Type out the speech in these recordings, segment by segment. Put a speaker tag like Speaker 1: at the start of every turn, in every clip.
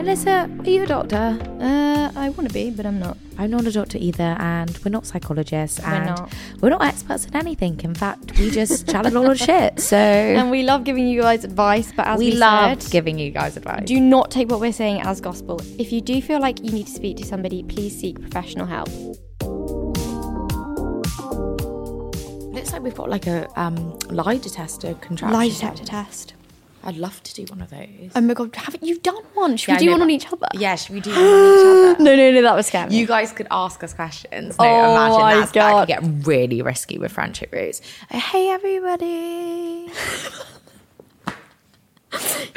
Speaker 1: Melissa, are you a doctor?
Speaker 2: Uh, I want to be, but I'm not.
Speaker 1: I'm not a doctor either, and we're not psychologists,
Speaker 2: We're
Speaker 1: and
Speaker 2: not.
Speaker 1: we're not experts in anything. In fact, we just chat a lot of shit. So
Speaker 2: And we love giving you guys advice, but as
Speaker 1: we,
Speaker 2: we,
Speaker 1: love
Speaker 2: said,
Speaker 1: giving you guys advice.
Speaker 2: do not take what we're saying as gospel. If you do feel like you need to speak to somebody, please seek professional help.
Speaker 1: Looks like we've got like a um, lie detector contraption.
Speaker 2: Lie detector test.
Speaker 1: I'd love to do one of those.
Speaker 2: Oh my god, haven't you done one? Should
Speaker 1: Yeah,
Speaker 2: we do one on each other?
Speaker 1: Yeah, should we do one on each other?
Speaker 2: No, no, no, that was scary.
Speaker 1: You guys could ask us questions. No,
Speaker 2: Oh
Speaker 1: imagine
Speaker 2: my
Speaker 1: that's, that
Speaker 2: God.
Speaker 1: could get really risky with friendship rules. Uh, hey, everybody.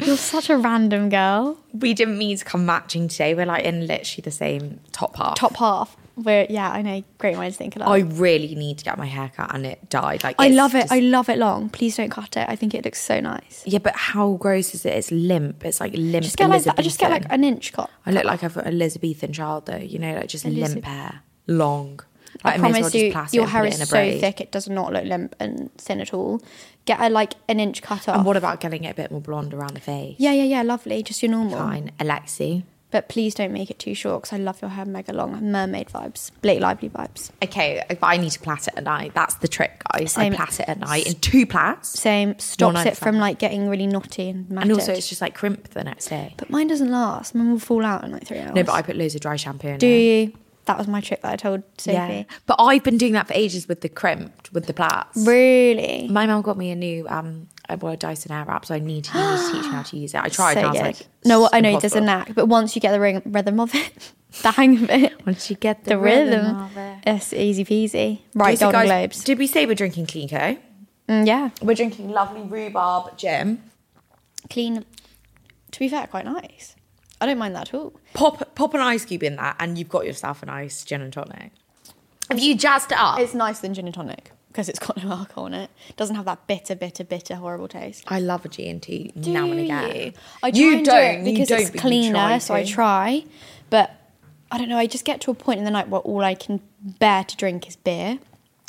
Speaker 2: You're such a random girl.
Speaker 1: we didn't mean to come matching today. We're like in literally the same top half.
Speaker 2: Top half. We're yeah, I know. Great to think of that.
Speaker 1: I really need to get my hair cut and it dyed. Like
Speaker 2: I love it.
Speaker 1: just-
Speaker 2: I love it long. Please don't cut it. I think it looks so nice.
Speaker 1: yeah, but how gross is it? It's limp. It's like limp.
Speaker 2: Just get like.
Speaker 1: Elizabethan.
Speaker 2: Just get like an inch cut.
Speaker 1: I look like I've got Elizabethan child though. You know, like just limp hair, long.
Speaker 2: I
Speaker 1: Like, well
Speaker 2: promise
Speaker 1: just
Speaker 2: you, your hair is so
Speaker 1: braid.
Speaker 2: thick it does not look limp and thin at all. Get a like an inch cut off.
Speaker 1: And what about getting it a bit more blonde around the face?
Speaker 2: Yeah, yeah, yeah. Lovely. Just your normal.
Speaker 1: Fine, Alexi.
Speaker 2: But please don't make it too short because I love your hair mega long. Mermaid vibes. Blake Lively vibes.
Speaker 1: Okay, if I need to plait it at night. That's the trick, guys.
Speaker 2: Same.
Speaker 1: I plait it at night in two plaits.
Speaker 2: Same. Stops it from like getting really knotty and matted.
Speaker 1: And also, it's just like crimp the next day.
Speaker 2: But mine doesn't last. Mine will fall out in like three hours.
Speaker 1: No, but I put loads of dry shampoo in
Speaker 2: Do
Speaker 1: it.
Speaker 2: you? That was my trick that I told Sophie.
Speaker 1: Yeah. But I've been doing that for ages with the crimped, with the plaits.
Speaker 2: Really?
Speaker 1: My mum got me a new um a well, Dyson Airwrap, so I need to use, teach me how to use it. I tried
Speaker 2: So
Speaker 1: and I was
Speaker 2: good.
Speaker 1: like,
Speaker 2: no,
Speaker 1: "It's
Speaker 2: I know there's a
Speaker 1: impossible."
Speaker 2: knack, but once you get the ring, rhythm of it, the hang of it,
Speaker 1: Once you get the,
Speaker 2: the rhythm,
Speaker 1: of it.
Speaker 2: it's easy peasy. Right,
Speaker 1: So
Speaker 2: Golden
Speaker 1: guys,
Speaker 2: Globes.
Speaker 1: Did we say we're drinking CleanCo?
Speaker 2: Mm, yeah,
Speaker 1: We're drinking lovely rhubarb gin.
Speaker 2: clean. To be fair, quite nice. I don't mind that at all.
Speaker 1: Pop pop an ice cube in that, and you've got yourself a nice gin and tonic. Have you jazzed it up?
Speaker 2: It's nicer than gin and tonic because it's got no alcohol in it. Doesn't have that bitter, bitter, bitter, horrible taste.
Speaker 1: I love a G and T
Speaker 2: Do
Speaker 1: now and again.
Speaker 2: you? I try
Speaker 1: you
Speaker 2: and do
Speaker 1: don't
Speaker 2: it
Speaker 1: you
Speaker 2: because
Speaker 1: don't,
Speaker 2: it's cleaner, so I try. But I don't know. I just get to a point in the night where all I can bear to drink is beer.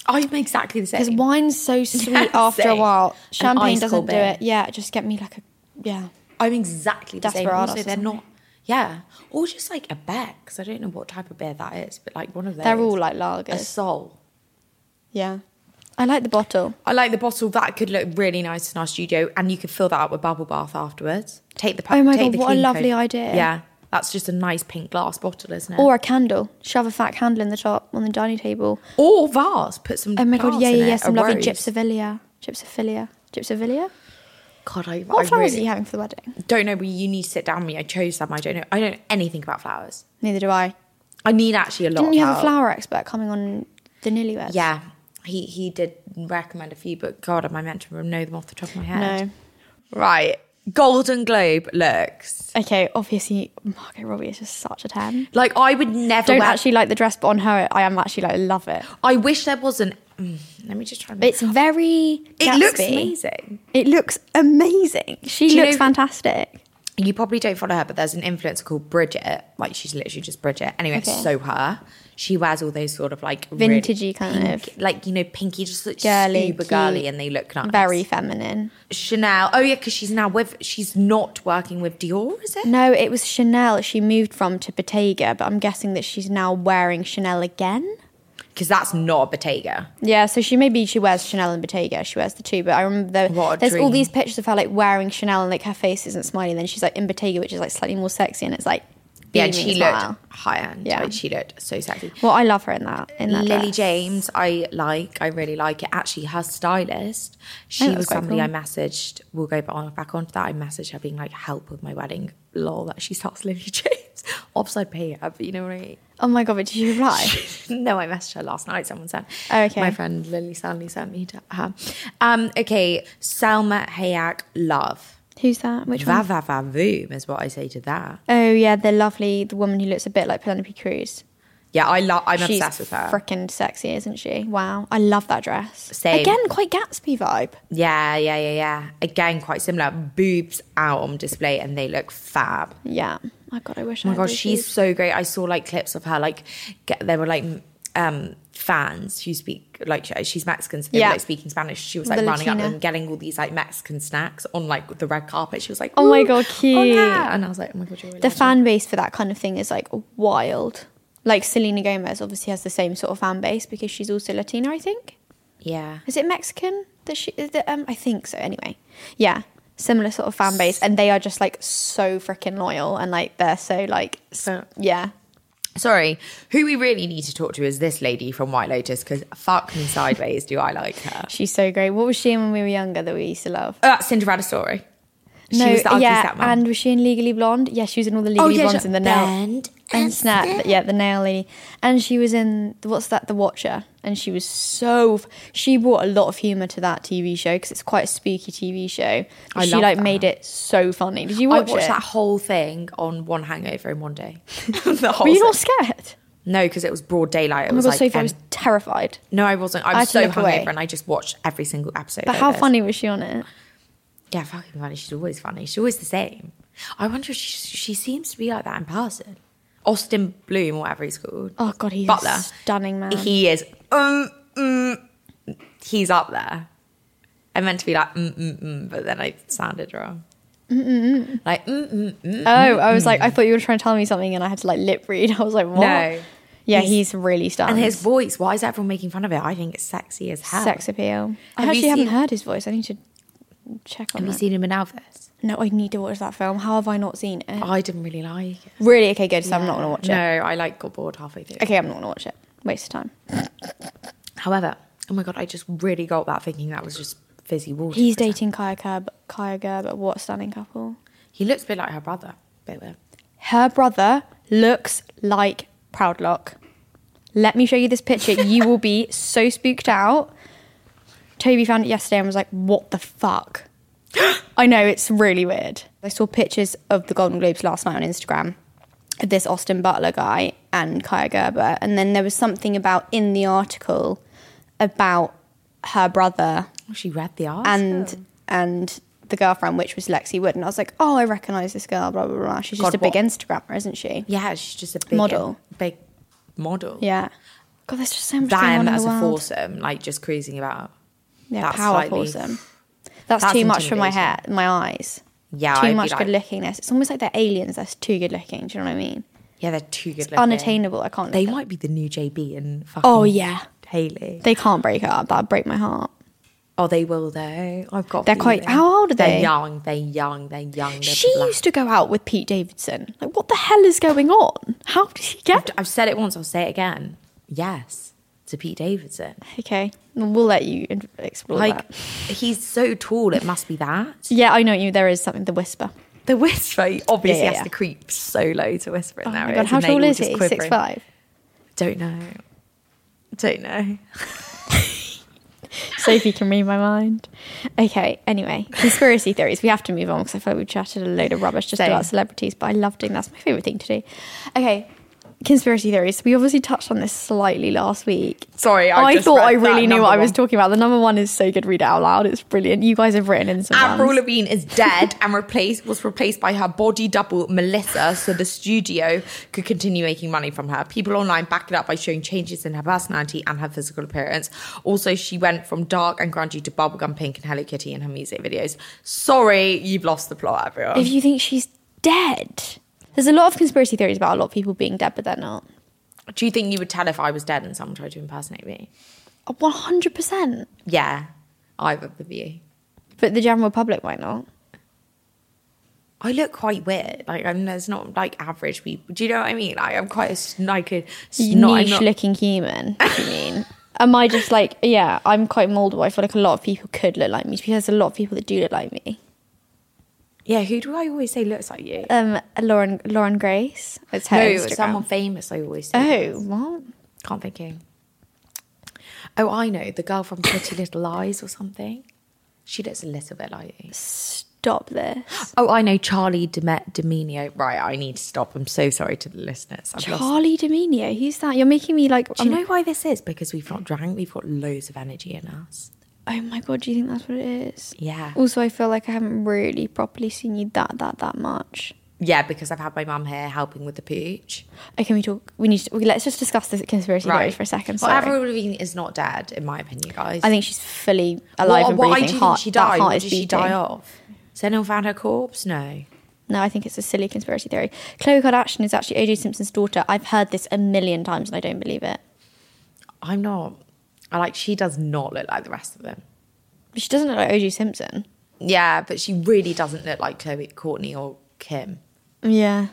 Speaker 1: I'm exactly the same.
Speaker 2: Because wine's so sweet
Speaker 1: Yeah,
Speaker 2: after a while. Champagne doesn't do it. Yeah, just get me like a yeah.
Speaker 1: I'm exactly the same. Also, they're not. Yeah, or just like a Beck's. I don't know what type of beer that is, but like one of those.
Speaker 2: They're all like lager.
Speaker 1: a
Speaker 2: lagers.
Speaker 1: soul.
Speaker 2: Yeah, I like the bottle.
Speaker 1: I like the bottle. That could look really nice in our studio, and you could fill that up with bubble bath afterwards. Take the pa-
Speaker 2: Oh my God, what a lovely
Speaker 1: coat.
Speaker 2: idea.
Speaker 1: Yeah, that's just a nice pink glass bottle, isn't it?
Speaker 2: Or a candle. Shove a fat candle in the top on the dining table.
Speaker 1: or vase. Put some.
Speaker 2: Oh my god, yeah, yeah, yeah. Some lovely
Speaker 1: rose.
Speaker 2: gypsophilia. Gypsophilia. Gypsophilia?
Speaker 1: God, I,
Speaker 2: What
Speaker 1: I
Speaker 2: flowers
Speaker 1: really
Speaker 2: are you having for the wedding?
Speaker 1: don't know. But you need to sit down with me. I chose them. I don't know. I don't know anything about flowers.
Speaker 2: Neither do I.
Speaker 1: I need actually a lot.
Speaker 2: Didn't you have a flower expert coming on the newlyweds?
Speaker 1: Yeah, he he did recommend a few, but God, am I meant to know them off the top of my head?
Speaker 2: No.
Speaker 1: Right. Golden Globe looks
Speaker 2: Okay, obviously Margot Robbie is just such a ten.
Speaker 1: like I would never.
Speaker 2: Don't
Speaker 1: wear-
Speaker 2: actually like the dress, but on her, I am actually like love it.
Speaker 1: I wish there wasn't. Mm, let me just try. And,
Speaker 2: It's very.
Speaker 1: it looks amazing.
Speaker 2: It looks amazing. She
Speaker 1: Do you
Speaker 2: looks
Speaker 1: know-
Speaker 2: fantastic.
Speaker 1: You probably don't follow her, but there's an influencer called Bridget. Like she's literally just Bridget. Anyway,
Speaker 2: Okay.
Speaker 1: so her. She wears all those sort of like really
Speaker 2: Vintagey kind of-
Speaker 1: like you know, pinky, just like
Speaker 2: Girly,
Speaker 1: super girly,
Speaker 2: cute,
Speaker 1: and they look nice.
Speaker 2: Very feminine.
Speaker 1: Chanel. Oh yeah, because she's now with. She's not working with Dior, is it?
Speaker 2: No, it was Chanel she moved from to Bottega, but I'm guessing that she's now wearing Chanel again.
Speaker 1: Because that's not a Bottega.
Speaker 2: Yeah, so she maybe she wears Chanel and Bottega. She wears the two, but I remember the, there's all these pictures of her like wearing Chanel and like her face isn't smiling. Then she's like in Bottega, which is like slightly more sexy, and it's like
Speaker 1: Yeah, and she looked high end.
Speaker 2: Yeah.
Speaker 1: Yeah, she looked so sexy.
Speaker 2: Well, I love her in that. In that
Speaker 1: Lily
Speaker 2: dress.
Speaker 1: James, I like. I really like it. Actually, her stylist, she
Speaker 2: that's
Speaker 1: was somebody
Speaker 2: cool.
Speaker 1: I messaged. We'll go back on back onto that. I messaged her being like, "Help with my wedding." Lol, that she starts Lily James. Offside pay her, but you know what I mean.
Speaker 2: Oh my god! But did you reply?
Speaker 1: no, I messaged her last night. Someone sent.
Speaker 2: Oh, okay.
Speaker 1: My friend Lily Stanley sent me to her. Um, okay, Salma Hayek, love.
Speaker 2: Who's that? Which
Speaker 1: Va
Speaker 2: one?
Speaker 1: va va voom is what I say to that.
Speaker 2: Oh yeah, the lovely, the woman who looks a bit like Penelope Cruz.
Speaker 1: Yeah, I love. I'm
Speaker 2: She's
Speaker 1: obsessed with her.
Speaker 2: Freaking sexy, isn't she? Wow, I love that dress.
Speaker 1: Same.
Speaker 2: Again, quite Gatsby vibe.
Speaker 1: Yeah, yeah, yeah, yeah. Again, quite similar. Boobs out on display and they look fab.
Speaker 2: Yeah. My god, I wish.
Speaker 1: Oh
Speaker 2: I
Speaker 1: my
Speaker 2: had
Speaker 1: god, she's
Speaker 2: boobs.
Speaker 1: so great. I saw like clips of her, like get, there were like um fans who speak like she's Mexican, so they
Speaker 2: Yeah.
Speaker 1: were like speaking Spanish. She was like
Speaker 2: The
Speaker 1: running up
Speaker 2: Latina.
Speaker 1: and getting all these like Mexican snacks on like the red carpet. She was like,
Speaker 2: Oh my God, cute."
Speaker 1: yeah." And I was like, oh my god, you're a
Speaker 2: the fan base for that kind of thing is like wild. Like Selena Gomez obviously has the same sort of fan base because she's also Latina, I think.
Speaker 1: Yeah.
Speaker 2: Is it Mexican that she? is it, um, I think so. Anyway, yeah, similar sort of fan base, and they are just like so freaking loyal, and like they're so like
Speaker 1: So-
Speaker 2: yeah.
Speaker 1: Sorry, who we really need to talk to is this lady from White Lotus because fuck me sideways, do I like her?
Speaker 2: She's so great. What was she in when we were younger that we used to love?
Speaker 1: Uh, Cinderella story. She
Speaker 2: no,
Speaker 1: was the ugly
Speaker 2: yeah,
Speaker 1: stepmom.
Speaker 2: and was she in Legally Blonde? Yeah, she was in all the Legally
Speaker 1: yeah,
Speaker 2: Blondes
Speaker 1: she-
Speaker 2: in the nail
Speaker 1: Bend
Speaker 2: and snap.
Speaker 1: snap.
Speaker 2: Yeah, the nail lady, and she was in what's that? The Watcher, and she was so. She brought a lot of humor to that TV show because it's quite a spooky TV show.
Speaker 1: I
Speaker 2: she like
Speaker 1: that.
Speaker 2: made it so funny. Did you watch
Speaker 1: I
Speaker 2: watch
Speaker 1: watched
Speaker 2: it?
Speaker 1: that whole thing on one hangover in one day. the whole
Speaker 2: Were you not scared?
Speaker 1: No, because it was broad daylight. It
Speaker 2: Oh
Speaker 1: was
Speaker 2: god,
Speaker 1: like
Speaker 2: Sophie, I
Speaker 1: um,
Speaker 2: was terrified.
Speaker 1: no, I wasn't. I
Speaker 2: I
Speaker 1: was
Speaker 2: to
Speaker 1: so hungover,
Speaker 2: away.
Speaker 1: and I just watched every single episode.
Speaker 2: But how
Speaker 1: this.
Speaker 2: funny was she on it?
Speaker 1: Yeah, fucking funny. She's always funny. She's always the same. I wonder if she, she seems to be like that in person. Austin Bloom, whatever he's called.
Speaker 2: Oh god, he's
Speaker 1: Butler.
Speaker 2: a stunning man.
Speaker 1: He is. Um, mm, he's up there. I meant to be like mm mm mm, but then I sounded wrong. Mm-mm. Like mm mm mm.
Speaker 2: oh, I was like, I thought you were trying to tell me something, and I had to like lip read. I was like, what?
Speaker 1: No.
Speaker 2: Yeah,
Speaker 1: He's-
Speaker 2: he's, really stunning.
Speaker 1: And his voice, why is everyone making fun of it? I think it's sexy as hell.
Speaker 2: sex appeal. I
Speaker 1: Have
Speaker 2: actually haven't heard his voice. I need to check on
Speaker 1: Have you seen him in Elvis?
Speaker 2: No, I need to watch that film. How have I not seen it?
Speaker 1: I didn't really like it.
Speaker 2: really? Okay, good. So I'm not gonna watch it. No.
Speaker 1: I like got bored halfway through.
Speaker 2: Okay, I'm not gonna watch it. Waste of time.
Speaker 1: However, oh my god, I just really got that thinking that was just fizzy water.
Speaker 2: He's
Speaker 1: for a second.
Speaker 2: dating Kaia Gerb. Kaia Gerber. What a stunning couple.
Speaker 1: He looks a bit like her brother. Bit weird.
Speaker 2: Her brother looks like Proudlock. Let me show you this picture. You will be so spooked out. Toby found it yesterday and was like, "What the fuck?" I know it's really weird. I saw pictures of the Golden Globes last night on Instagram of this Austin Butler guy and Kaia Gerber, and then there was something about in the article about her brother
Speaker 1: Oh, she read the article.
Speaker 2: and and the girlfriend, which was Lexi Wood, and I was like, "Oh, I recognise this girl." Blah blah blah. She's just
Speaker 1: God,
Speaker 2: a big
Speaker 1: what-
Speaker 2: Instagrammer, isn't she?
Speaker 1: yeah, she's just a big
Speaker 2: Model.
Speaker 1: Big model.
Speaker 2: Yeah. God, there's just so much going
Speaker 1: Them
Speaker 2: on in
Speaker 1: as a
Speaker 2: world.
Speaker 1: foursome, like just cruising about.
Speaker 2: Yeah,
Speaker 1: That's
Speaker 2: power
Speaker 1: slightly-
Speaker 2: foursome. That's,
Speaker 1: That's
Speaker 2: too much for my hair, my eyes.
Speaker 1: Yeah,
Speaker 2: too
Speaker 1: I'd
Speaker 2: much
Speaker 1: like-
Speaker 2: good lookingness. It's almost like they're aliens. That's too good looking. Do you know what I mean?
Speaker 1: Yeah, they're too good.
Speaker 2: It's
Speaker 1: looking.
Speaker 2: unattainable. I can't.
Speaker 1: They might be the new JB and fucking.
Speaker 2: Oh, yeah.
Speaker 1: Hailey.
Speaker 2: They can't break up. That'd break my heart.
Speaker 1: oh, they will though. I've got.
Speaker 2: They're quite- how old are
Speaker 1: They're young. They're young. They're young. They're
Speaker 2: She
Speaker 1: black.
Speaker 2: used to go out with Pete Davidson. Like, what the hell is going on? How did he get?
Speaker 1: I've said it once. I'll say it again. Yes, to Pete Davidson.
Speaker 2: Okay, we'll let you explore
Speaker 1: Like
Speaker 2: that.
Speaker 1: he's so tall. It must be that.
Speaker 2: Yeah, I know you. There is something. The whisper.
Speaker 1: The whisper he obviously
Speaker 2: Yeah, yeah,
Speaker 1: has
Speaker 2: yeah.
Speaker 1: to creep so low to whisper in
Speaker 2: Oh
Speaker 1: there.
Speaker 2: my god, how tall is he?
Speaker 1: quivering.
Speaker 2: Six five.
Speaker 1: Don't know. Don't know.
Speaker 2: Sophie can read my mind. Okay, anyway, conspiracy theories. We have to move on because I feel like we chatted a load of rubbish just
Speaker 1: Same.
Speaker 2: about celebrities, but I love doing that. That's my favourite thing to do. Okay, conspiracy theories. We obviously touched on this slightly last week.
Speaker 1: Sorry, I
Speaker 2: I,
Speaker 1: just
Speaker 2: thought I really knew what I was talking about. The number one is so good. Read it out loud. It's brilliant. You guys have written in some.
Speaker 1: Avril
Speaker 2: ones.
Speaker 1: Lavigne is dead and replaced was replaced by her body double Melissa, so the studio could continue making money from her. People online back it up by showing changes in her personality and her physical appearance. Also, she went from dark and grungy to bubblegum pink and Hello Kitty in her music videos. Sorry, you've lost the plot, Avril.
Speaker 2: If you think she's dead, there's a lot of conspiracy theories about a lot of people being dead, but they're not.
Speaker 1: Do you think you would tell if I was dead and someone tried to impersonate me?
Speaker 2: One hundred percent.
Speaker 1: Yeah, I either of you.
Speaker 2: But the general public might not.
Speaker 1: I look quite weird. Like I'm there's not like average people. Do you know what I mean? Like I'm quite a like a snot-
Speaker 2: niche
Speaker 1: not-
Speaker 2: looking human. you mean? Am I just like yeah? I'm quite moldable. I feel like a lot of people could look like me because there's a lot of people that do look like me.
Speaker 1: Yeah, who do I always say looks like you?
Speaker 2: Um, Lauren Lauren Grace. It's her
Speaker 1: no,
Speaker 2: Instagram.
Speaker 1: someone famous. I always say.
Speaker 2: Oh, what?
Speaker 1: Can't think who. Oh, I know the girl from Pretty Little Lies or something. She looks a little bit like you.
Speaker 2: Stop this.
Speaker 1: Oh, I know Charli Deme- D'Amelio. Right, I need to stop. I'm so sorry to the listeners. I've lost-
Speaker 2: Charli D'Amelio. Who's that? You're making me like.
Speaker 1: Do you
Speaker 2: um,
Speaker 1: know why this is? Because we've not drank. We've got loads of energy in us.
Speaker 2: Oh my god. Do you think that's what it is?
Speaker 1: Yeah.
Speaker 2: Also, I feel like I haven't really properly seen you that that that much.
Speaker 1: Yeah, because I've had my mum here helping with the pooch.
Speaker 2: Okay, can we talk? We need to. Let's just discuss this conspiracy theory for a second.
Speaker 1: Well. Avril Lavigne is not dead, in my opinion, guys.
Speaker 2: I think she's fully alive
Speaker 1: What-
Speaker 2: and
Speaker 1: why
Speaker 2: breathing.
Speaker 1: do you think she
Speaker 2: heart
Speaker 1: What did she
Speaker 2: beating.
Speaker 1: die of? Has anyone found her corpse? No.
Speaker 2: No, I think it's a silly conspiracy theory. Khloe Kardashian is actually OJ Simpson's daughter. I've heard this a million times and I don't believe it.
Speaker 1: I'm not. I like. She does not look like the rest of them.
Speaker 2: She doesn't look like OJ Simpson.
Speaker 1: Yeah, but she really doesn't look like Khloe, Kourtney, or Kim.
Speaker 2: Yeah.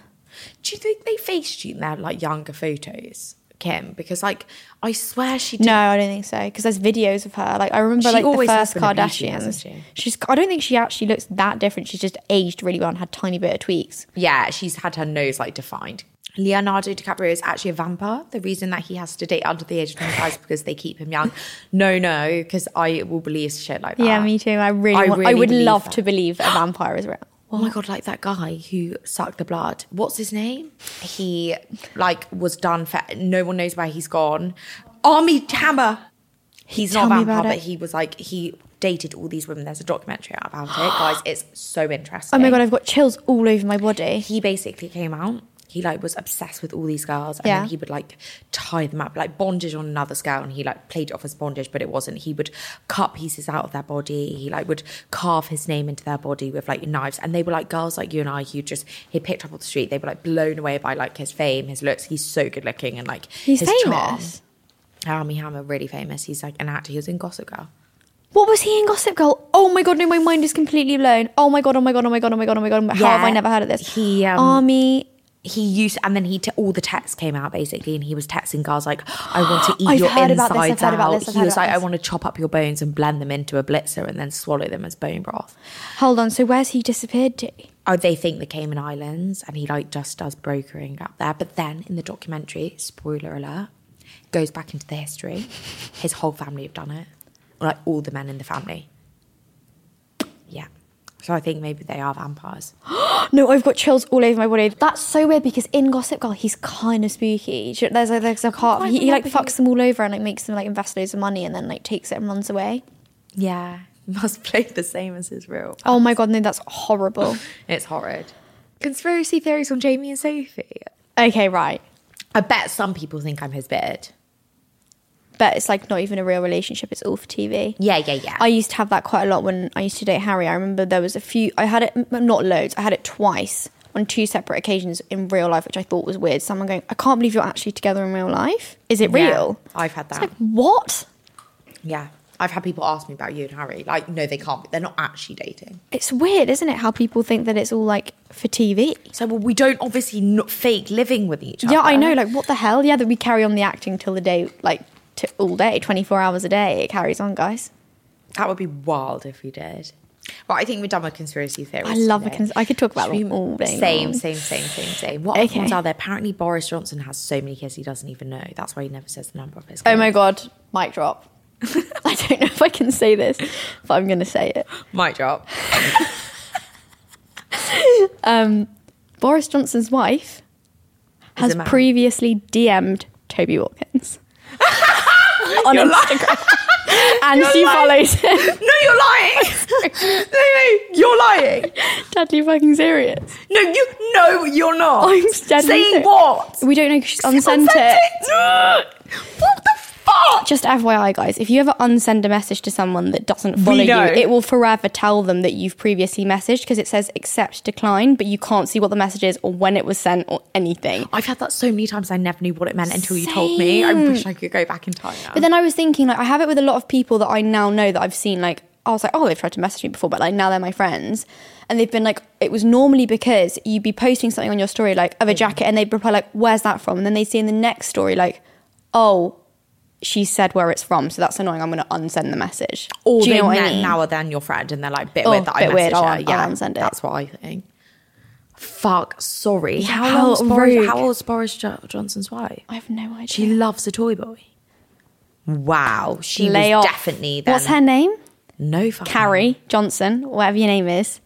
Speaker 1: Do you think they faced you in their like younger photos, Kim? Because like I swear she did.
Speaker 2: No, I don't think so. Because there's videos of her. Like I remember,
Speaker 1: She
Speaker 2: like the first
Speaker 1: a beauty,
Speaker 2: Kardashians.
Speaker 1: she?
Speaker 2: She's. I don't think she actually looks that different. She's just aged really well and had tiny bit of tweaks.
Speaker 1: Yeah, she's had her nose like defined. Leonardo DiCaprio is actually a vampire. The reason that he has to date under the age of 25 is because they keep him young. No, no, because I will believe shit like that.
Speaker 2: Yeah, me too. I really.
Speaker 1: I
Speaker 2: want, I would love
Speaker 1: that.
Speaker 2: to believe a vampire is real.
Speaker 1: Oh my god, like that guy who sucked the blood. What's his name? He like was done for no one knows where he's gone. Armie Hammer. He's
Speaker 2: Tell
Speaker 1: not a vampire, but he was like he dated all these women. There's a documentary out about it, guys. It's so interesting.
Speaker 2: Oh my god, I've got chills all over my body.
Speaker 1: he basically came out. He like was obsessed with all these girls, and
Speaker 2: Yeah.
Speaker 1: then he would like tie them up, like bondage on another scale, and he like played it off as bondage, but it wasn't. He would cut pieces out of their body. He like would carve his name into their body with like knives, and they were like girls like you and I who just he picked up off the street. They were like blown away by like his fame, his looks. He's so good looking, and like
Speaker 2: He's
Speaker 1: his
Speaker 2: famous.
Speaker 1: charm. Armie Hammer, really famous. He's like an actor. He was in Gossip Girl.
Speaker 2: What was he in Gossip Girl? Oh my god, no, my mind is completely blown. Oh my god, oh my god, oh my god, oh my god, oh my god. How have I never heard of this?
Speaker 1: He, um,
Speaker 2: Armie.
Speaker 1: He used and then he t- all the texts came out basically and he was texting girls like i want to eat
Speaker 2: I've
Speaker 1: your
Speaker 2: heard
Speaker 1: insides
Speaker 2: about this, I've heard
Speaker 1: out
Speaker 2: about this, I've
Speaker 1: he was like i want to chop up your bones and blend them into a blitzer and then swallow them as bone broth.
Speaker 2: Hold on, so where's he disappeared to?
Speaker 1: oh they think the cayman islands and he like just does brokering up there but then in the documentary spoiler alert goes back into the history. His whole family have done it. Like all the men in the family. Yeah so i think maybe they are vampires
Speaker 2: No, I've got chills all over my body. That's so weird because in Gossip Girl, he's kind of spooky. There's a, there's a part, he, he like fucks them all over and like makes them like invest loads of money and then like takes it and runs away.
Speaker 1: yeah must play the same as his real
Speaker 2: Oh my god, no, that's horrible.
Speaker 1: It's horrid. Conspiracy theories on Jamie and Sophie.
Speaker 2: okay, right.
Speaker 1: I bet some people think I'm his bid.
Speaker 2: But it's like not even a real relationship, it's all for TV.
Speaker 1: Yeah, yeah, yeah.
Speaker 2: I used to have that quite a lot when I used to date Harry. I remember there was a few, I had it, not loads, I had it twice on two separate occasions in real life, which I thought was weird. Someone going, I can't believe you're actually together in real life. Is it
Speaker 1: Yeah,
Speaker 2: real?
Speaker 1: I've had that.
Speaker 2: like, what?
Speaker 1: yeah. I've had people ask me about you and Harry. Like, no, they can't. They're not actually dating.
Speaker 2: It's weird, isn't it? How people think that it's all like for TV.
Speaker 1: So, well, we don't obviously not fake living with each other.
Speaker 2: Yeah, I know. Like, what the hell? Yeah, that we carry on the acting till the day, like, t- all day, 24 hours a day. It carries on, guys.
Speaker 1: that would be wild if we did. Well, I think we're done with conspiracy theories.
Speaker 2: I love a
Speaker 1: today.
Speaker 2: cons- I could talk about
Speaker 1: Should
Speaker 2: them all day
Speaker 1: Same,
Speaker 2: long.
Speaker 1: same, same, same, same. What
Speaker 2: Okay.
Speaker 1: ones are there? Apparently, Boris Johnson has so many kids he doesn't even know. That's why he never says the number of his. Kids.
Speaker 2: Oh my. God, mic drop. I don't know if I can say this, but I'm going to say it.
Speaker 1: Mic drop.
Speaker 2: Um, Boris Johnson's wife has previously DM'd Toby Watkins on Instagram. and she follows him.
Speaker 1: No, you're lying. no, no, you're lying.
Speaker 2: Deadly fucking serious.
Speaker 1: No, you. No, you're not.
Speaker 2: I'm deadly
Speaker 1: saying
Speaker 2: serious.
Speaker 1: what?
Speaker 2: We don't know because she's unsent it.
Speaker 1: What the fuck?
Speaker 2: Just FYI, guys, if you ever unsend a message to someone that doesn't follow you, it will forever tell them that you've previously messaged because it says accept decline, but you can't see what the message is or when it was sent or anything.
Speaker 1: I've had that so many times. I never knew what it meant until you told me. I wish I could go back in time. Now.
Speaker 2: But then I was thinking, like, I have it with a lot of people that I now know that I've seen, like, I was like, oh, they've tried to message me before, but like now they're my friends. And they've been like, it was normally because you'd be posting something on your story, like, of a jacket, and they'd reply, like, where's that from? And then they see in the next story, like, oh, she said where it's from, so that's annoying. I'm going to unsend the message.
Speaker 1: or
Speaker 2: Do you
Speaker 1: they
Speaker 2: know what
Speaker 1: met
Speaker 2: I mean?
Speaker 1: now or then your friend, and they're like, bit
Speaker 2: Oh,
Speaker 1: weird that I
Speaker 2: bit weird,
Speaker 1: messaged
Speaker 2: I'll
Speaker 1: her.
Speaker 2: I'll
Speaker 1: yeah,
Speaker 2: unsend it.
Speaker 1: That's what I think. Fuck, sorry. how
Speaker 2: how
Speaker 1: old's Boris,
Speaker 2: rude.
Speaker 1: how old's Boris Jo- Johnson's wife?
Speaker 2: I have no idea.
Speaker 1: She loves a toy boy. Wow, she
Speaker 2: Lay
Speaker 1: was
Speaker 2: off.
Speaker 1: definitely then.
Speaker 2: What's her name?
Speaker 1: No fucking
Speaker 2: Carrie Johnson, whatever your name is.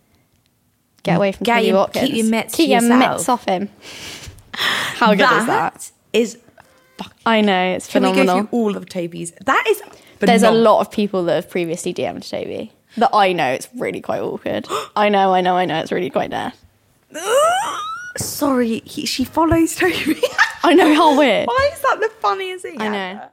Speaker 2: Get away from
Speaker 1: Get
Speaker 2: Toby
Speaker 1: your-
Speaker 2: Watkins.
Speaker 1: keep your mitts
Speaker 2: Keep
Speaker 1: to
Speaker 2: your mitts off him. How good is that?
Speaker 1: That is fucking.
Speaker 2: I know it's
Speaker 1: Can we
Speaker 2: phenomenal.
Speaker 1: go through all of Toby's? That is.
Speaker 2: There's a lot of people that have previously DM'd Toby that I know. It's really quite awkward. I know, I know, I know. It's really quite there.
Speaker 1: Sorry, he, she follows Toby.
Speaker 2: I know how weird.
Speaker 1: Why is that the funniest thing?
Speaker 2: I know.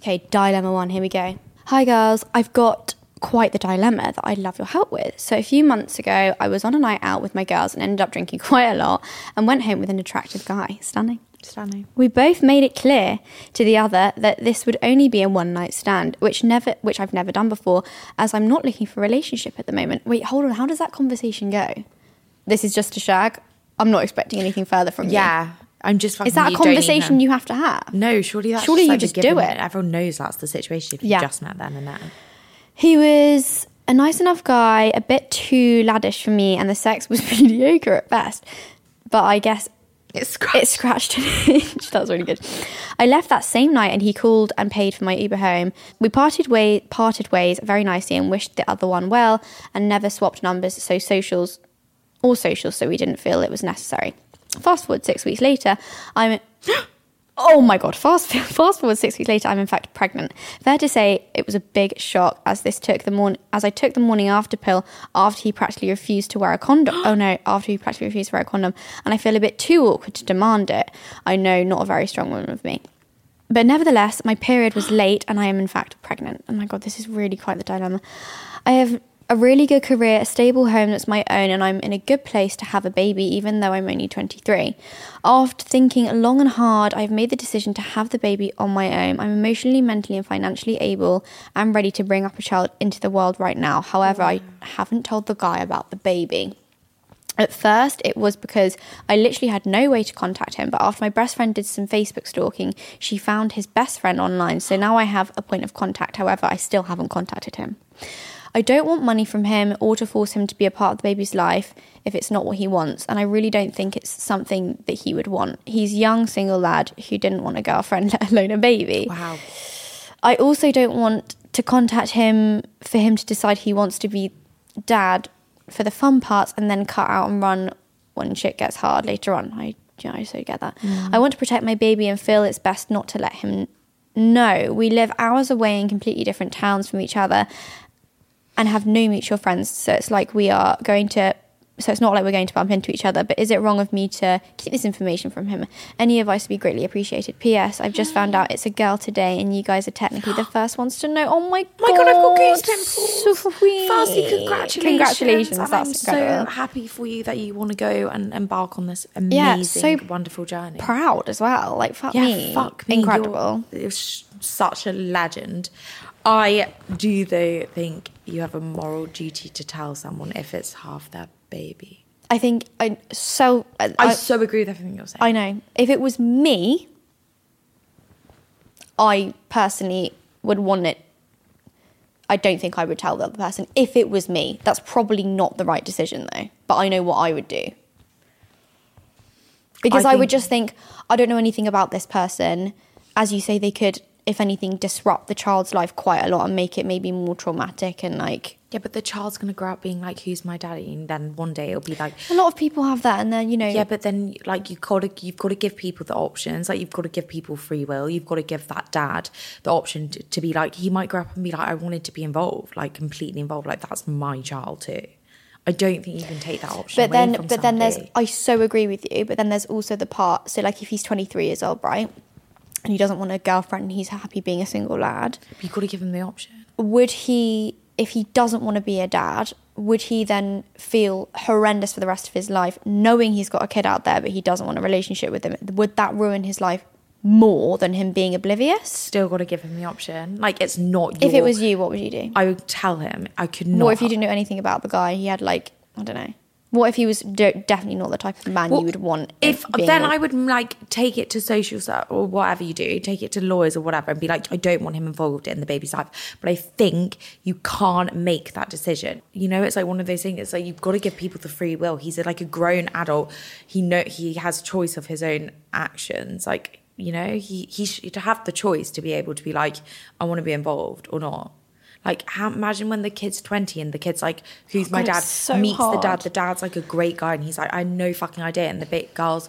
Speaker 2: Okay, dilemma one. Here we go. Hi, girls. I've got quite the dilemma that I'd love your help with. So, a few months ago, I was on a night out with my girls and ended up drinking quite a lot and went home with an attractive guy. Stunning.
Speaker 1: Stunning.
Speaker 2: We both made it clear to the other that this would only be a one night stand, which never which I've never done before, as I'm not looking for a relationship at the moment. Wait, hold on, how does that conversation go? This is just a shag. I'm not expecting anything further from you.
Speaker 1: Yeah, I'm just.
Speaker 2: Is that a conversation you have to have?
Speaker 1: No, surely that's
Speaker 2: Surely
Speaker 1: just
Speaker 2: you
Speaker 1: like
Speaker 2: just do it.
Speaker 1: Everyone knows that's the situation if you
Speaker 2: Yeah.
Speaker 1: just met then and there.
Speaker 2: He was a nice enough guy, a bit too laddish for me, and the sex was mediocre at best. But I guess
Speaker 1: It's
Speaker 2: it scratched an itch. that was really good. I left that same night, and he called and paid for my Uber home. We parted way parted ways very nicely, and wished the other one well, and never swapped numbers. So socials, or socials, so we didn't feel it was necessary. Fast forward six weeks later, I'm. Oh my god! Fast fast forward six weeks later, I'm in fact pregnant. Fair to say, it was a big shock as this took the morning as I took the morning after pill after he practically refused to wear a condom. oh no! After he practically refused to wear a condom, and I feel a bit too awkward to demand it. I know, not a very strong woman of me. But nevertheless, my period was late and I am in fact pregnant. Oh my god, this is really quite the dilemma. I have a really good career, a stable home that's my own, and I'm in a good place to have a baby, even though I'm only 23. After thinking long and hard, I've made the decision to have the baby on my own. I'm emotionally, mentally, and financially able and ready to bring up a child into the world right now. However, I haven't told the guy about the baby. At first, it was because I literally had no way to contact him, but after my best friend did some Facebook stalking, she found his best friend online. So now I have a point of contact. However, I still haven't contacted him. I don't want money from him or to force him to be a part of the baby's life if it's not what he wants, and I really don't think it's something that he would want. He's a young single lad who didn't want a girlfriend, let alone a baby.
Speaker 1: Wow.
Speaker 2: I also don't want to contact him for him to decide he wants to be dad for the fun parts and then cut out and run when shit gets hard later on. I, you know, I so get that. Mm. I want to protect my baby and feel it's best not to let him know. We live hours away in completely different towns from each other and have no mutual friends. So it's like we are going to. So it's not like we're going to bump into each other. But is it wrong of me to keep this information from him? Any advice would be greatly appreciated. P.S. I've just found out it's a girl today, and you guys are technically the first ones to know. Oh my god!
Speaker 1: my god, I've got goose
Speaker 2: So
Speaker 1: pimples.
Speaker 2: sweet.
Speaker 1: Firstly, congratulations.
Speaker 2: Congratulations.
Speaker 1: And
Speaker 2: That's
Speaker 1: I'm so happy for you that you want to go and embark on this amazing,
Speaker 2: Yeah, so
Speaker 1: wonderful journey.
Speaker 2: Proud as well. Like fuck
Speaker 1: yeah,
Speaker 2: me.
Speaker 1: fuck me.
Speaker 2: Incredible.
Speaker 1: You're, you're sh- such a legend. I do though think you have a moral duty to tell someone if it's half their baby.
Speaker 2: I think I so I,
Speaker 1: I, so agree with everything you're saying.
Speaker 2: I know. If it was me, I personally would want it. I don't think I would tell the other person. If it was me, that's probably not the right decision though. But I know what I would do. Because
Speaker 1: I
Speaker 2: I, would just think, I don't know anything about this person. As you say, they could if anything, disrupt the child's life quite a lot and make it maybe more traumatic and like.
Speaker 1: Yeah, but the child's gonna grow up being like, "Who's my daddy?" And then one day it'll be like,
Speaker 2: A lot of people have that, and then you know.
Speaker 1: Yeah, but then like you gotta you've got to give people the options. Like you've got to give people free will. You've got to give that dad the option to, to be like he might grow up and be like, I wanted to be involved, like completely involved. Like that's my child too. I don't think you can take that option.
Speaker 2: but then but then there's i so agree with you but then there's also the part so like if he's 23 years old right and he doesn't want a girlfriend and he's happy being a single lad
Speaker 1: you've got to give him the option.
Speaker 2: would he if he doesn't want to be a dad would he then feel horrendous for the rest of his life knowing he's got a kid out there but he doesn't want a relationship with him would that ruin his life more than him being oblivious
Speaker 1: Still got to give him the option. Like it's not. Your,
Speaker 2: if it was you what would you do
Speaker 1: I would tell him. I could not.
Speaker 2: what if you didn't know anything about the guy he had like i don't know what if he was de- definitely not the type of man
Speaker 1: Well,
Speaker 2: you would want
Speaker 1: if then
Speaker 2: with-
Speaker 1: I would like take it to social or whatever you do, take it to lawyers or whatever, and be like, I don't want him involved in the baby's life. But I think you can't make that decision. You know, it's like one of those things. It's like you've got to give people the free will. He's a, like a grown adult. He know he has choice of his own actions. Like you know, he he should have the choice to be able to be like, I want to be involved or not. Like, how, imagine when the kid's 20 and the kid's like, Who's my
Speaker 2: God,
Speaker 1: dad?
Speaker 2: so
Speaker 1: meets the dad. The dad's like a great guy. And he's like, I had no fucking idea. And the big girl's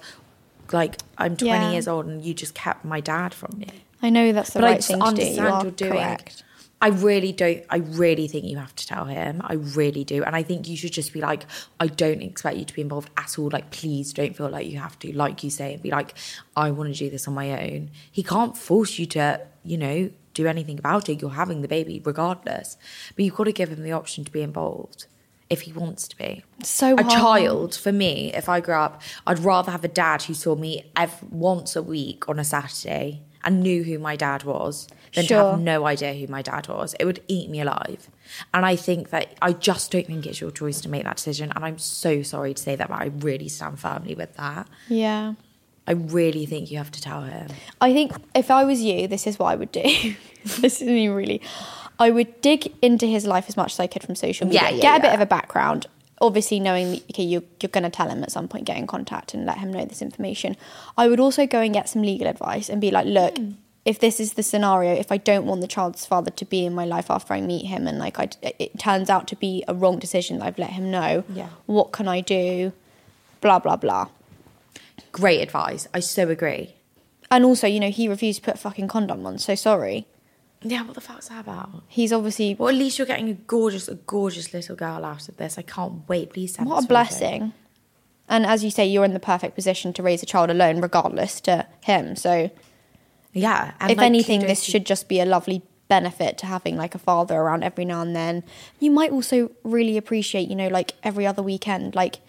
Speaker 1: like, I'm 20
Speaker 2: Yeah.
Speaker 1: years old and you just kept my dad from me.
Speaker 2: I know that's the
Speaker 1: but I
Speaker 2: right
Speaker 1: just
Speaker 2: thing to do. You are
Speaker 1: you're doing.
Speaker 2: correct.
Speaker 1: I really don't. I really think you have to tell him. I really do, and I think you should just be like, I don't expect you to be involved at all. Like, please don't feel like you have to. Like you say, and be like, I want to do this on my own. He can't force you to, you know, do anything about it. You're having the baby regardless, but you've got to give him the option to be involved if he wants to be.
Speaker 2: So
Speaker 1: a
Speaker 2: hard.
Speaker 1: child for me, if I grew up, I'd rather have a dad who saw me ev- once a week on a Saturday and knew who my dad was than to have no idea who my dad was. It would eat me alive. And I think that I just don't think it's your choice to make that decision. And I'm so sorry to say that, but I really stand firmly with that.
Speaker 2: Yeah.
Speaker 1: I really think you have to tell him.
Speaker 2: I think if I was you, this is what I would do. this isn't even really. I would dig into his life as much as I could from social media.
Speaker 1: Yeah, yeah,
Speaker 2: get a bit of a background. Obviously, knowing that okay, you're, you're going to tell him at some point, get in contact and let him know this information. I would also go and get some legal advice and be like, look,
Speaker 1: Hmm.
Speaker 2: if this is the scenario, if I don't want the child's father to be in my life after I meet him, and like I, it turns out to be a wrong decision that I've let him know.
Speaker 1: Yeah.
Speaker 2: What can I do? Blah blah blah.
Speaker 1: Great advice. I so agree.
Speaker 2: And also, you know, he refused to put a fucking condom on. So sorry.
Speaker 1: Yeah, what the fuck's that about?
Speaker 2: He's obviously
Speaker 1: Well, at least you're getting a gorgeous, a gorgeous little girl out of this. I can't wait. Please send
Speaker 2: What a blessing. And as you say, you're in the perfect position to raise a child alone, regardless to him. So,
Speaker 1: Yeah. And
Speaker 2: if
Speaker 1: like,
Speaker 2: anything, this
Speaker 1: to-
Speaker 2: should just be a lovely benefit to having like a father around every now and then. You might also really appreciate, you know, like every other weekend, like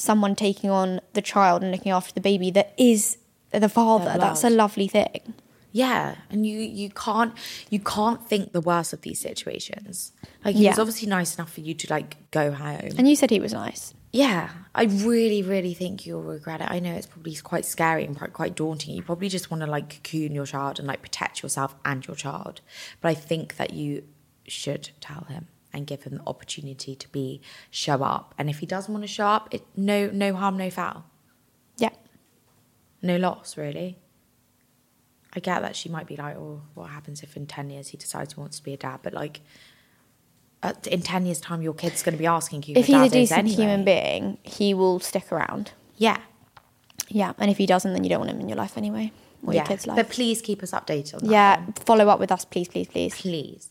Speaker 2: someone taking on the child and looking after the baby that is the father. That's a lovely thing.
Speaker 1: Yeah, and you you can't you can't think the worst of these situations. Like he was obviously nice enough for you to like go home.
Speaker 2: And you said he was nice.
Speaker 1: yeah, I really really think you'll regret it. I know it's probably quite scary and quite quite daunting. You probably just want to like cocoon your child and like protect yourself and your child. But I think that you should tell him and give him the opportunity to be show up. And if he doesn't want to show up, it no no harm no foul.
Speaker 2: Yeah.
Speaker 1: no loss really. I get that she might be like, oh, what happens if in 10 years he decides he wants to be a dad? But like, at, in 10 years' time, your kid's going to be asking you
Speaker 2: If he's a decent
Speaker 1: anyway.
Speaker 2: human being, he will stick around.
Speaker 1: Yeah.
Speaker 2: Yeah. And if he doesn't, then you don't want him in your life anyway. Or
Speaker 1: yeah.
Speaker 2: your kid's life.
Speaker 1: But please keep us updated on that.
Speaker 2: yeah.
Speaker 1: one.
Speaker 2: Follow up with us, please, please, please.
Speaker 1: Please.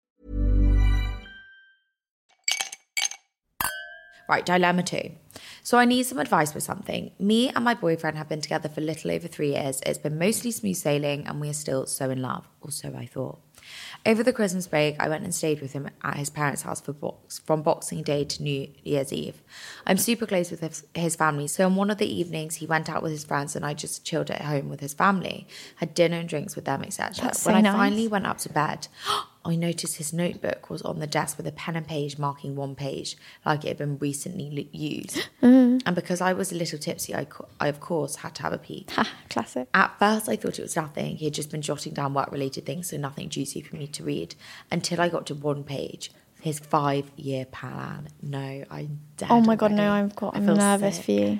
Speaker 1: Right, dilemma two. So I need some advice with something. Me and my boyfriend have been together for little over three years. It's been mostly smooth sailing and we are still so in love, or so I thought. Over the Christmas break, I went and stayed with him at his parents' house for box, from Boxing Day to New Year's Eve. I'm super close with his, his family, so on one of the evenings, he went out with his friends and I just chilled at home with his family, had dinner and drinks with them, etc. When
Speaker 2: so
Speaker 1: I
Speaker 2: nice.
Speaker 1: finally went up to bed, I noticed his notebook was on the desk with a pen and page marking one page, like it had been recently used.
Speaker 2: Mm.
Speaker 1: And because I was a little tipsy, I, co- I of course had to have a peek.
Speaker 2: Ha, classic.
Speaker 1: At first, I thought it was nothing. He had just been jotting down work related things, so nothing juicy for me to read. Until I got to one page, his five year plan. No, dead.
Speaker 2: Oh my god,
Speaker 1: already.
Speaker 2: no, I've got.
Speaker 1: I
Speaker 2: I'm nervous
Speaker 1: sick.
Speaker 2: for you.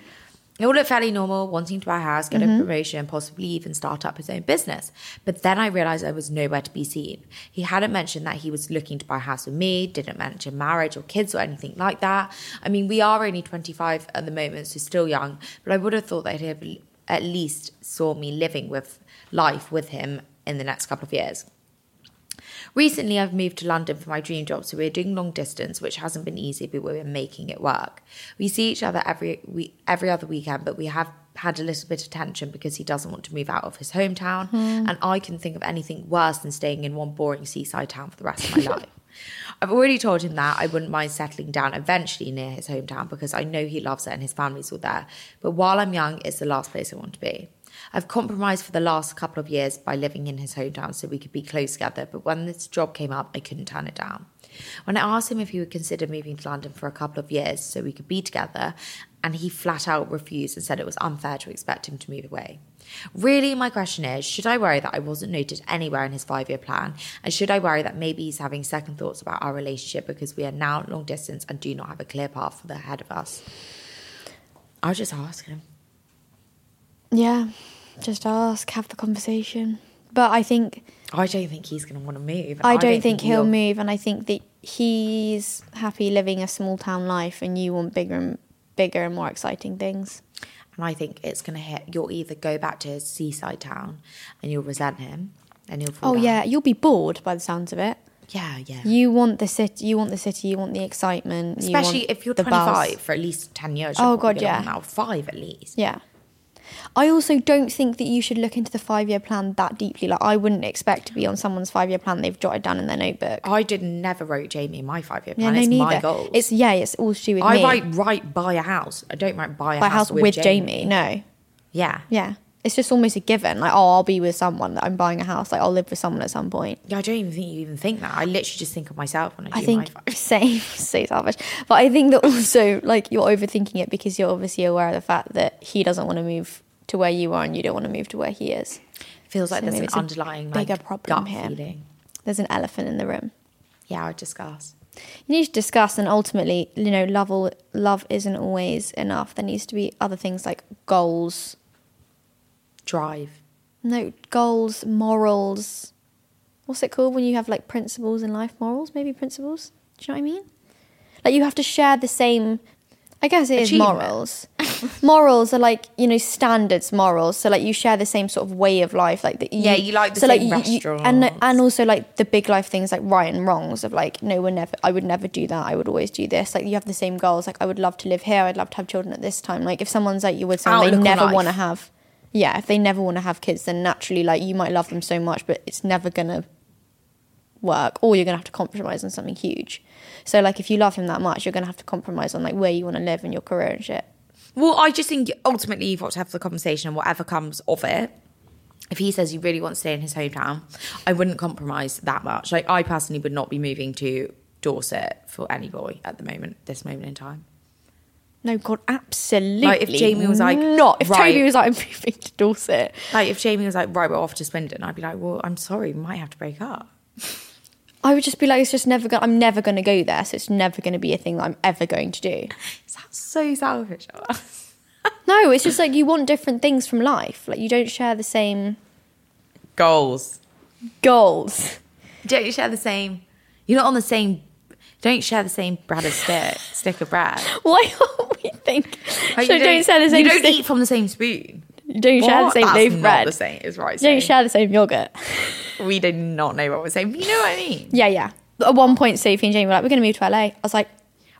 Speaker 1: It all looked fairly normal, wanting to buy a house, get
Speaker 2: Mm-hmm.
Speaker 1: a promotion, possibly even start up his own business. But then I realized I was nowhere to be seen. He hadn't mentioned that he was looking to buy a house with me, didn't mention marriage or kids or anything like that. I mean, we are only 25 at the moment, so still young, but I would have thought that have at least saw me living with life with him in the next couple of years. Recently, I've moved to London for my dream job, so we're doing long distance, which hasn't been easy, but we're making it work. We see each other every we, every other weekend, but we have had a little bit of tension because he doesn't want to move out of his hometown, hmm. and I can think of anything worse than staying in one boring seaside town for the rest of my life. I've already told him that I wouldn't mind settling down eventually near his hometown because I know he loves it and his family's all there. But while I'm young, it's the last place I want to be. I've compromised for the last couple of years by living in his hometown so we could be close together, but when this job came up, I couldn't turn it down. When I asked him if he would consider moving to London for a couple of years so we could be together, and he flat out refused and said it was unfair to expect him to move away. Really, my question is should I worry that I wasn't noted anywhere in his five year plan? And should I worry that maybe he's having second thoughts about our relationship because we are now long distance and do not have a clear path for the ahead of us? I'll just ask him.
Speaker 2: Yeah, just ask, have the conversation. But I think
Speaker 1: I don't think he's going to want to move. and
Speaker 2: I don't think he'll
Speaker 1: you'll-
Speaker 2: move, and I think that he's happy living a small town life, and you want bigger and bigger and more exciting things.
Speaker 1: And I think it's going to hit. You'll either go back to his seaside town and you'll resent him and he'll fall
Speaker 2: Oh
Speaker 1: down.
Speaker 2: yeah, you'll be bored by the sounds of it.
Speaker 1: Yeah, yeah.
Speaker 2: You want the city. You want the city. You want the excitement. you
Speaker 1: Especially
Speaker 2: want
Speaker 1: if you're
Speaker 2: the
Speaker 1: 25
Speaker 2: buzz.
Speaker 1: for at least 10 years.
Speaker 2: Oh, God, yeah.
Speaker 1: Now, five at least.
Speaker 2: Yeah. I also don't think that you should look into the five year plan that deeply. Like I wouldn't expect to be on someone's five year plan they've jotted down in their notebook.
Speaker 1: I did never wrote Jamie in my five year plan.
Speaker 2: yeah, no,
Speaker 1: it's
Speaker 2: neither.
Speaker 1: my goals.
Speaker 2: It's yeah, it's all to do with
Speaker 1: I
Speaker 2: me.
Speaker 1: write right buy a house. I don't write buy a
Speaker 2: by
Speaker 1: house,
Speaker 2: house with, Jamie. No,
Speaker 1: Yeah.
Speaker 2: yeah, it's just almost a given. Like oh, I'll be with someone. That I'm buying a house. Like I'll live with someone at some point.
Speaker 1: Yeah, I don't even think you even think that. I literally just think of myself when I
Speaker 2: I think same, so selfish. But I think that also like you're overthinking it because you're obviously aware of the fact that he doesn't want to move to where you are and you don't want to move to where he is.
Speaker 1: Feels like
Speaker 2: So
Speaker 1: there's an underlying
Speaker 2: bigger
Speaker 1: like,
Speaker 2: problem here.
Speaker 1: feeling.
Speaker 2: There's an elephant in the room.
Speaker 1: Yeah, I would discuss.
Speaker 2: You need to discuss, and ultimately, you know, love al- love isn't always enough. There needs to be other things like goals.
Speaker 1: Drive.
Speaker 2: No, goals, morals. What's it called when you have like principles in life? Morals, maybe principles. Do you know what I mean? Like you have to share the same. I guess it is morals. morals are like you know standards. Morals, so like you share the same sort of way of life. Like that.
Speaker 1: Yeah, you like the
Speaker 2: so
Speaker 1: same
Speaker 2: you- you-
Speaker 1: restaurants.
Speaker 2: and and also like the big life things like right and wrongs of like no, we're never. I would never do that. I would always do this. Like you have the same goals. Like I would love to live here. I'd love to have children at this time. Like if someone's like you with someone they
Speaker 1: Outlook
Speaker 2: never want to have. Yeah, if they never want to have kids, then naturally like you might love them so much, but it's never gonna work or you're going to have to compromise on something huge so like if you love him that much you're going to have to compromise on like where you want to live and your career and shit
Speaker 1: Well, I just think ultimately you've got to have the conversation and whatever comes of it. If he says he really wants to stay in his hometown, I wouldn't compromise that much. Like I personally would not be moving to Dorset for any boy at the moment, this moment in time.
Speaker 2: No god absolutely
Speaker 1: Like, if Jamie was like,
Speaker 2: not if
Speaker 1: right.
Speaker 2: Toby was like I'm moving to Dorset
Speaker 1: Like if Jamie was like, right, we're off to Swindon, I'd be like, well, I'm sorry, we might have to break up.
Speaker 2: I would just be like it's just never going I'm never going to go there so it's never going to be a thing that I'm ever going to do
Speaker 1: Is that so selfish of us?
Speaker 2: No, it's just like you want different things from life. Like you don't share the same
Speaker 1: Goals.
Speaker 2: goals.
Speaker 1: Don't you share the same? You're not on the same. Don't share the same bread as stick, stick of bread.
Speaker 2: Why don't we think?
Speaker 1: Like,
Speaker 2: so
Speaker 1: you
Speaker 2: don't, share the same.
Speaker 1: You don't
Speaker 2: stick-
Speaker 1: eat from the same spoon.
Speaker 2: don't share the same
Speaker 1: That's
Speaker 2: loaf of
Speaker 1: not
Speaker 2: bread.
Speaker 1: the same. Is right.
Speaker 2: Don't share the same yogurt.
Speaker 1: We did not know what we're saying. You know what I mean?
Speaker 2: Yeah, yeah. At one point, Sophie and Jamie were like, "We're going to move to LA." I was like,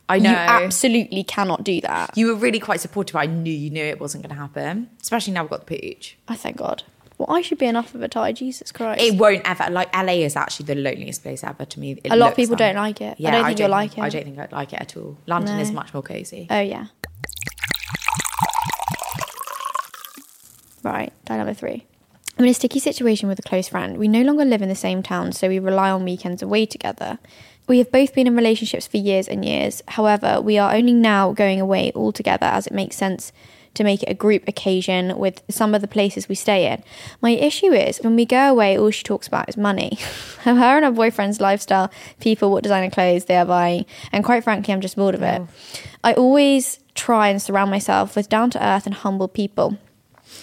Speaker 1: I know.
Speaker 2: "You absolutely cannot do that."
Speaker 1: You were really quite supportive. I knew you knew it wasn't going to happen, especially now we've got the pooch.
Speaker 2: I thank God. Well, I should be enough of a tie. Jesus Christ.
Speaker 1: It won't ever. Like LA is actually the loneliest place ever to me. It
Speaker 2: A lot of people don't like it. Yeah, I don't think you'll like it.
Speaker 1: I don't think I'd like it at all. London
Speaker 2: No.
Speaker 1: is much more cozy.
Speaker 2: oh yeah. Right, dilemma three. I'm in a sticky situation with a close friend. We no longer live in the same town, so we rely on weekends away together. We have both been in relationships for years and years. However, we are only now going away all together as it makes sense to make it a group occasion with some of the places we stay in. My issue is when we go away, all she talks about is money. her and her boyfriend's lifestyle, people, what designer clothes they are buying, and quite frankly, I'm just bored of it. Mm. I always try and surround myself with down to earth and humble people.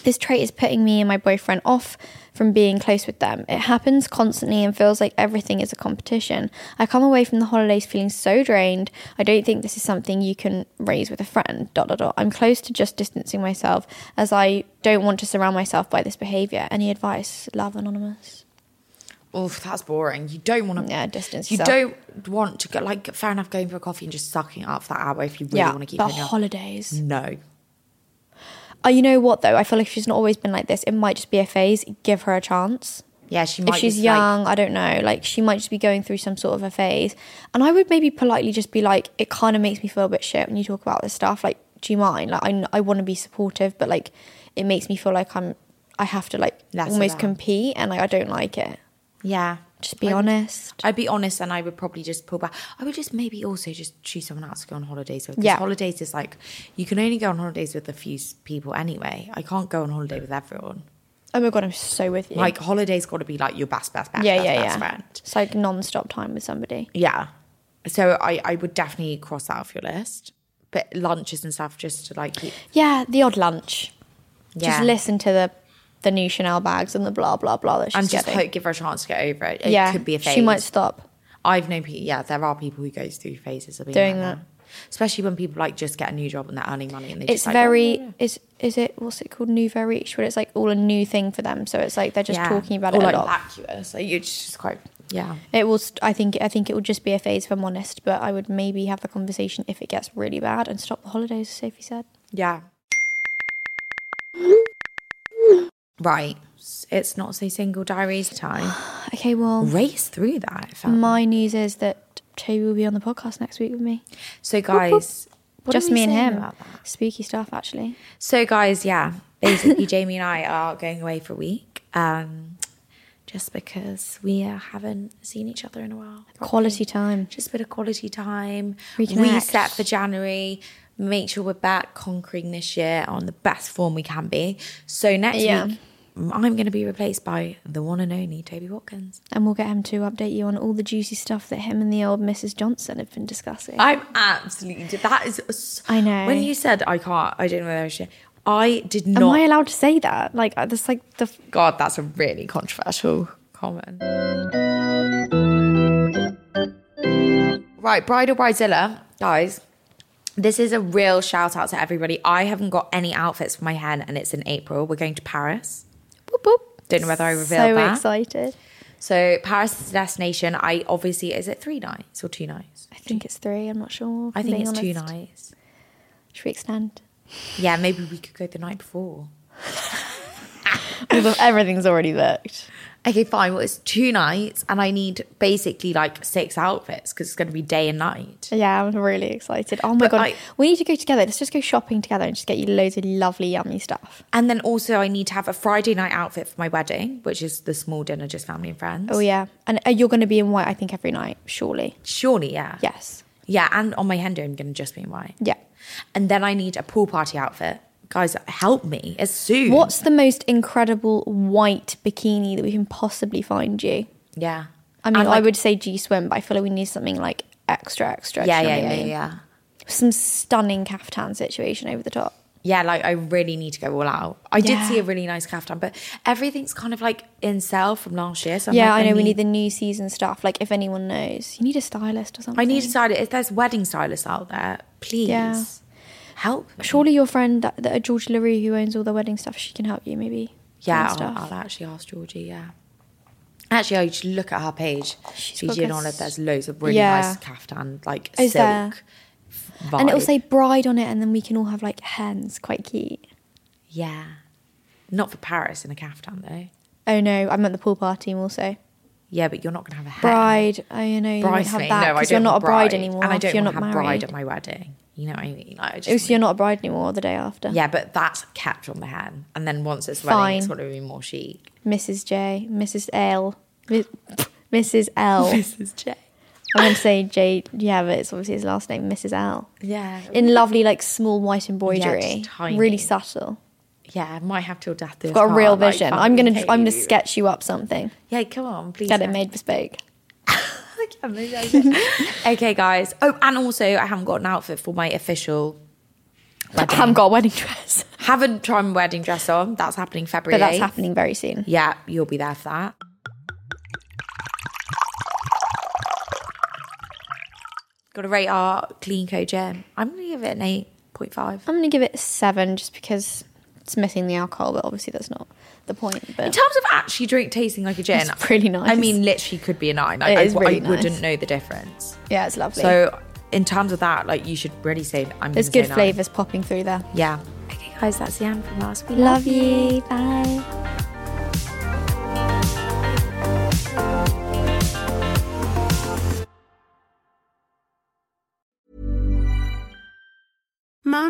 Speaker 2: This trait is putting me and my boyfriend off from being close with them. It happens constantly and feels like everything is a competition. I come away from the holidays feeling so drained. I don't think this is something you can raise with a friend. Dot dot dot. I'm close to just distancing myself as I don't want to surround myself by this behavior. Any advice? Love anonymous.
Speaker 1: Oof, that's boring. You don't want to.
Speaker 2: Yeah, distance
Speaker 1: You
Speaker 2: yourself.
Speaker 1: don't want to go. Like, fair enough, going for a coffee and just sucking up for that hour if you really
Speaker 2: yeah,
Speaker 1: want to keep
Speaker 2: but
Speaker 1: it up.
Speaker 2: holidays.
Speaker 1: No.
Speaker 2: Oh, you know what though? I feel like she's not always been like this. It might just be a phase. Give her a chance.
Speaker 1: Yeah, she might.
Speaker 2: if she's
Speaker 1: just, like-
Speaker 2: young, I don't know. Like she might just be going through some sort of a phase. And I would maybe politely just be like, it kind of makes me feel a bit shit when you talk about this stuff. Like, do you mind? Like, I, I want to be supportive, but like, it makes me feel like I'm, I have to like almost compete, and like I don't like it.
Speaker 1: yeah.
Speaker 2: Just be
Speaker 1: I would-
Speaker 2: honest.
Speaker 1: I'd be honest, and I would probably just pull back. I would just maybe also just choose someone else to go on holidays with.
Speaker 2: Yeah.
Speaker 1: holidays is like you can only go on holidays with a few people anyway. I can't go on holiday with everyone.
Speaker 2: Oh my god, I'm so with you.
Speaker 1: Like holidays got to be like your best, best, best,
Speaker 2: yeah,
Speaker 1: best,
Speaker 2: yeah,
Speaker 1: best
Speaker 2: yeah.
Speaker 1: friend.
Speaker 2: It's like non-stop time with somebody.
Speaker 1: Yeah. So I, I would definitely cross that off your list. But lunches and stuff just to like keep.
Speaker 2: Yeah, the odd lunch.
Speaker 1: Yeah.
Speaker 2: Just listen to the the new Chanel bags and the blah blah blah that she's
Speaker 1: and just
Speaker 2: getting.
Speaker 1: hope, give her a chance to get over it. It
Speaker 2: yeah,
Speaker 1: could be a phase.
Speaker 2: she might stop.
Speaker 1: I've known people. Yeah, there are people who goes through phases of being
Speaker 2: Doing
Speaker 1: like
Speaker 2: that.
Speaker 1: Especially when people like just get a new job and they're earning money and they
Speaker 2: it's
Speaker 1: just like,
Speaker 2: very
Speaker 1: oh, yeah.
Speaker 2: is is it what's it called nouveau riche where it's like all a new thing for them so it's like they're just
Speaker 1: Yeah.
Speaker 2: talking about
Speaker 1: or
Speaker 2: it
Speaker 1: like
Speaker 2: a lot
Speaker 1: vacuous. Like you're just quite yeah.
Speaker 2: it will st- i think i think it will just be a phase if i'm honest but i would maybe have the conversation if it gets really bad and stop the holidays as sophie said
Speaker 1: Yeah. Right. It's not so single diaries time.
Speaker 2: okay well
Speaker 1: Race through that.
Speaker 2: my news is that toby will be on the podcast next week with me
Speaker 1: So guys, what
Speaker 2: just me and him
Speaker 1: about that?
Speaker 2: spooky stuff actually
Speaker 1: So guys, yeah, basically Jamie and I are going away for a week. Um, just because we uh, haven't seen each other in a while.
Speaker 2: quality time
Speaker 1: Just a bit of quality time.
Speaker 2: Reconnect.
Speaker 1: Reset for January. Make sure we're back conquering this year on the best form we can be. So next
Speaker 2: Yeah.
Speaker 1: week, I'm going to be replaced by the one and only Toby Watkins.
Speaker 2: and we'll get him to update you on all the juicy stuff that him and the old mrs johnson have been discussing
Speaker 1: I'm absolutely that is.
Speaker 2: I know.
Speaker 1: When you said I can't, I didn't know whether I should. I did not.
Speaker 2: am i allowed to say that like uh, that's like the
Speaker 1: God, that's a really controversial comment. Right, Bride or Bridezilla, guys. This is a real shout out to everybody. I haven't got any outfits for my hen, and it's in April. We're going to Paris.
Speaker 2: Boop, boop.
Speaker 1: Don't know whether I revealed
Speaker 2: so
Speaker 1: that.
Speaker 2: excited.
Speaker 1: So Paris is a destination. I obviously is it three nights or two nights?
Speaker 2: I think it's three. I'm not sure.
Speaker 1: I think it's two nights.
Speaker 2: Should we extend?
Speaker 1: Yeah, maybe we could go the night before.
Speaker 2: Everything's already booked.
Speaker 1: Okay, fine. Well, it's two nights, and I need basically like six outfits because it's going to be day and night.
Speaker 2: Yeah, I'm really excited. Oh my
Speaker 1: But
Speaker 2: god,
Speaker 1: I-
Speaker 2: we need to go together. Let's just go shopping together and just get you loads of lovely, yummy stuff.
Speaker 1: And then also, I need to have a Friday night outfit for my wedding, which is the small dinner, just family and friends.
Speaker 2: Oh yeah, and uh, you're going to be in white. I think every night, surely.
Speaker 1: Surely, yeah.
Speaker 2: Yes.
Speaker 1: Yeah, and on my hen do, I'm going to just be in white.
Speaker 2: Yeah.
Speaker 1: And then I need a pool party outfit. Guys, help me. It's soon.
Speaker 2: What's the most incredible white bikini that we can possibly find you?
Speaker 1: Yeah.
Speaker 2: I mean,
Speaker 1: And,
Speaker 2: I would say G Swim, but I feel like we need something like extra, extra.
Speaker 1: Yeah,
Speaker 2: do you know
Speaker 1: yeah,
Speaker 2: I
Speaker 1: yeah,
Speaker 2: mean?
Speaker 1: yeah.
Speaker 2: Some stunning caftan situation over the top.
Speaker 1: Yeah, like I really need to go all out. I did see a really nice kaftan, but everything's kind of like in sale from last year. So I'm
Speaker 2: yeah,
Speaker 1: like,
Speaker 2: I know we need the new season stuff. Like if anyone knows, you need a stylist or something.
Speaker 1: I need to decide if there's wedding stylists out there, please
Speaker 2: Yeah.
Speaker 1: Help. me.
Speaker 2: Surely your friend, that, that George LaRue, who owns all the wedding stuff, she can help you maybe.
Speaker 1: Yeah, I'll. I'll actually ask Georgie. Yeah. Actually, I should look at her page.
Speaker 2: She's
Speaker 1: She's in on it. There's loads of really
Speaker 2: Yeah.
Speaker 1: nice kaftan, like
Speaker 2: Is
Speaker 1: silk. Vibe.
Speaker 2: And it'll say bride on it, and then we can all have like hands. Quite cute.
Speaker 1: yeah, not for Paris in a kaftan though.
Speaker 2: Oh no, I'm at the pool party also.
Speaker 1: Yeah, but you're not gonna have a hair.
Speaker 2: Bride. Oh, you know, you won't have that
Speaker 1: no, I
Speaker 2: because
Speaker 1: don't
Speaker 2: you're not a bride, anymore.
Speaker 1: and I don't
Speaker 2: you're
Speaker 1: want
Speaker 2: not
Speaker 1: to have
Speaker 2: married.
Speaker 1: bride at my wedding. You know what I mean? Like, I just
Speaker 2: Oh, so you're not a bride anymore the day after.
Speaker 1: Yeah, but that's kept on the hen, and then once it's wedding, it's
Speaker 2: Fine.
Speaker 1: got to be more chic.
Speaker 2: Mrs. J, Mrs. L, Mi- Mrs. L.
Speaker 1: Mrs. J.
Speaker 2: I'm going to say J. Yeah, but it's obviously his last name, Mrs. L.
Speaker 1: Yeah,
Speaker 2: In lovely, like small white embroidery,
Speaker 1: tiny.
Speaker 2: really subtle.
Speaker 1: Yeah, might have till death. us
Speaker 2: Got a real
Speaker 1: like,
Speaker 2: vision. I'm gonna, I'm gonna sketch you up something.
Speaker 1: Yeah, come on, please.
Speaker 2: Get it made bespoke.
Speaker 1: okay, guys. Oh, and also, I haven't got an outfit for my official.
Speaker 2: I haven't got a wedding dress,
Speaker 1: Haven't tried my wedding dress on. That's happening February.
Speaker 2: but that's
Speaker 1: 8th.
Speaker 2: happening very soon.
Speaker 1: Yeah, you'll be there for that. Got to rate our CleanCo gym. I'm gonna give it an eight point five.
Speaker 2: I'm gonna give it seven just because it's missing the alcohol, but obviously that's not the point. But In
Speaker 1: terms of actually drink tasting like a gin,
Speaker 2: It's really nice.
Speaker 1: I mean, literally could be a nine. I,
Speaker 2: It
Speaker 1: I-
Speaker 2: really
Speaker 1: I wouldn't know the difference.
Speaker 2: yeah, it's lovely.
Speaker 1: So, in terms of that, like you should really say I'm.
Speaker 2: there's good flavors popping through there.
Speaker 1: Yeah. Okay, guys, that's the end from us. We
Speaker 2: Love you. Bye.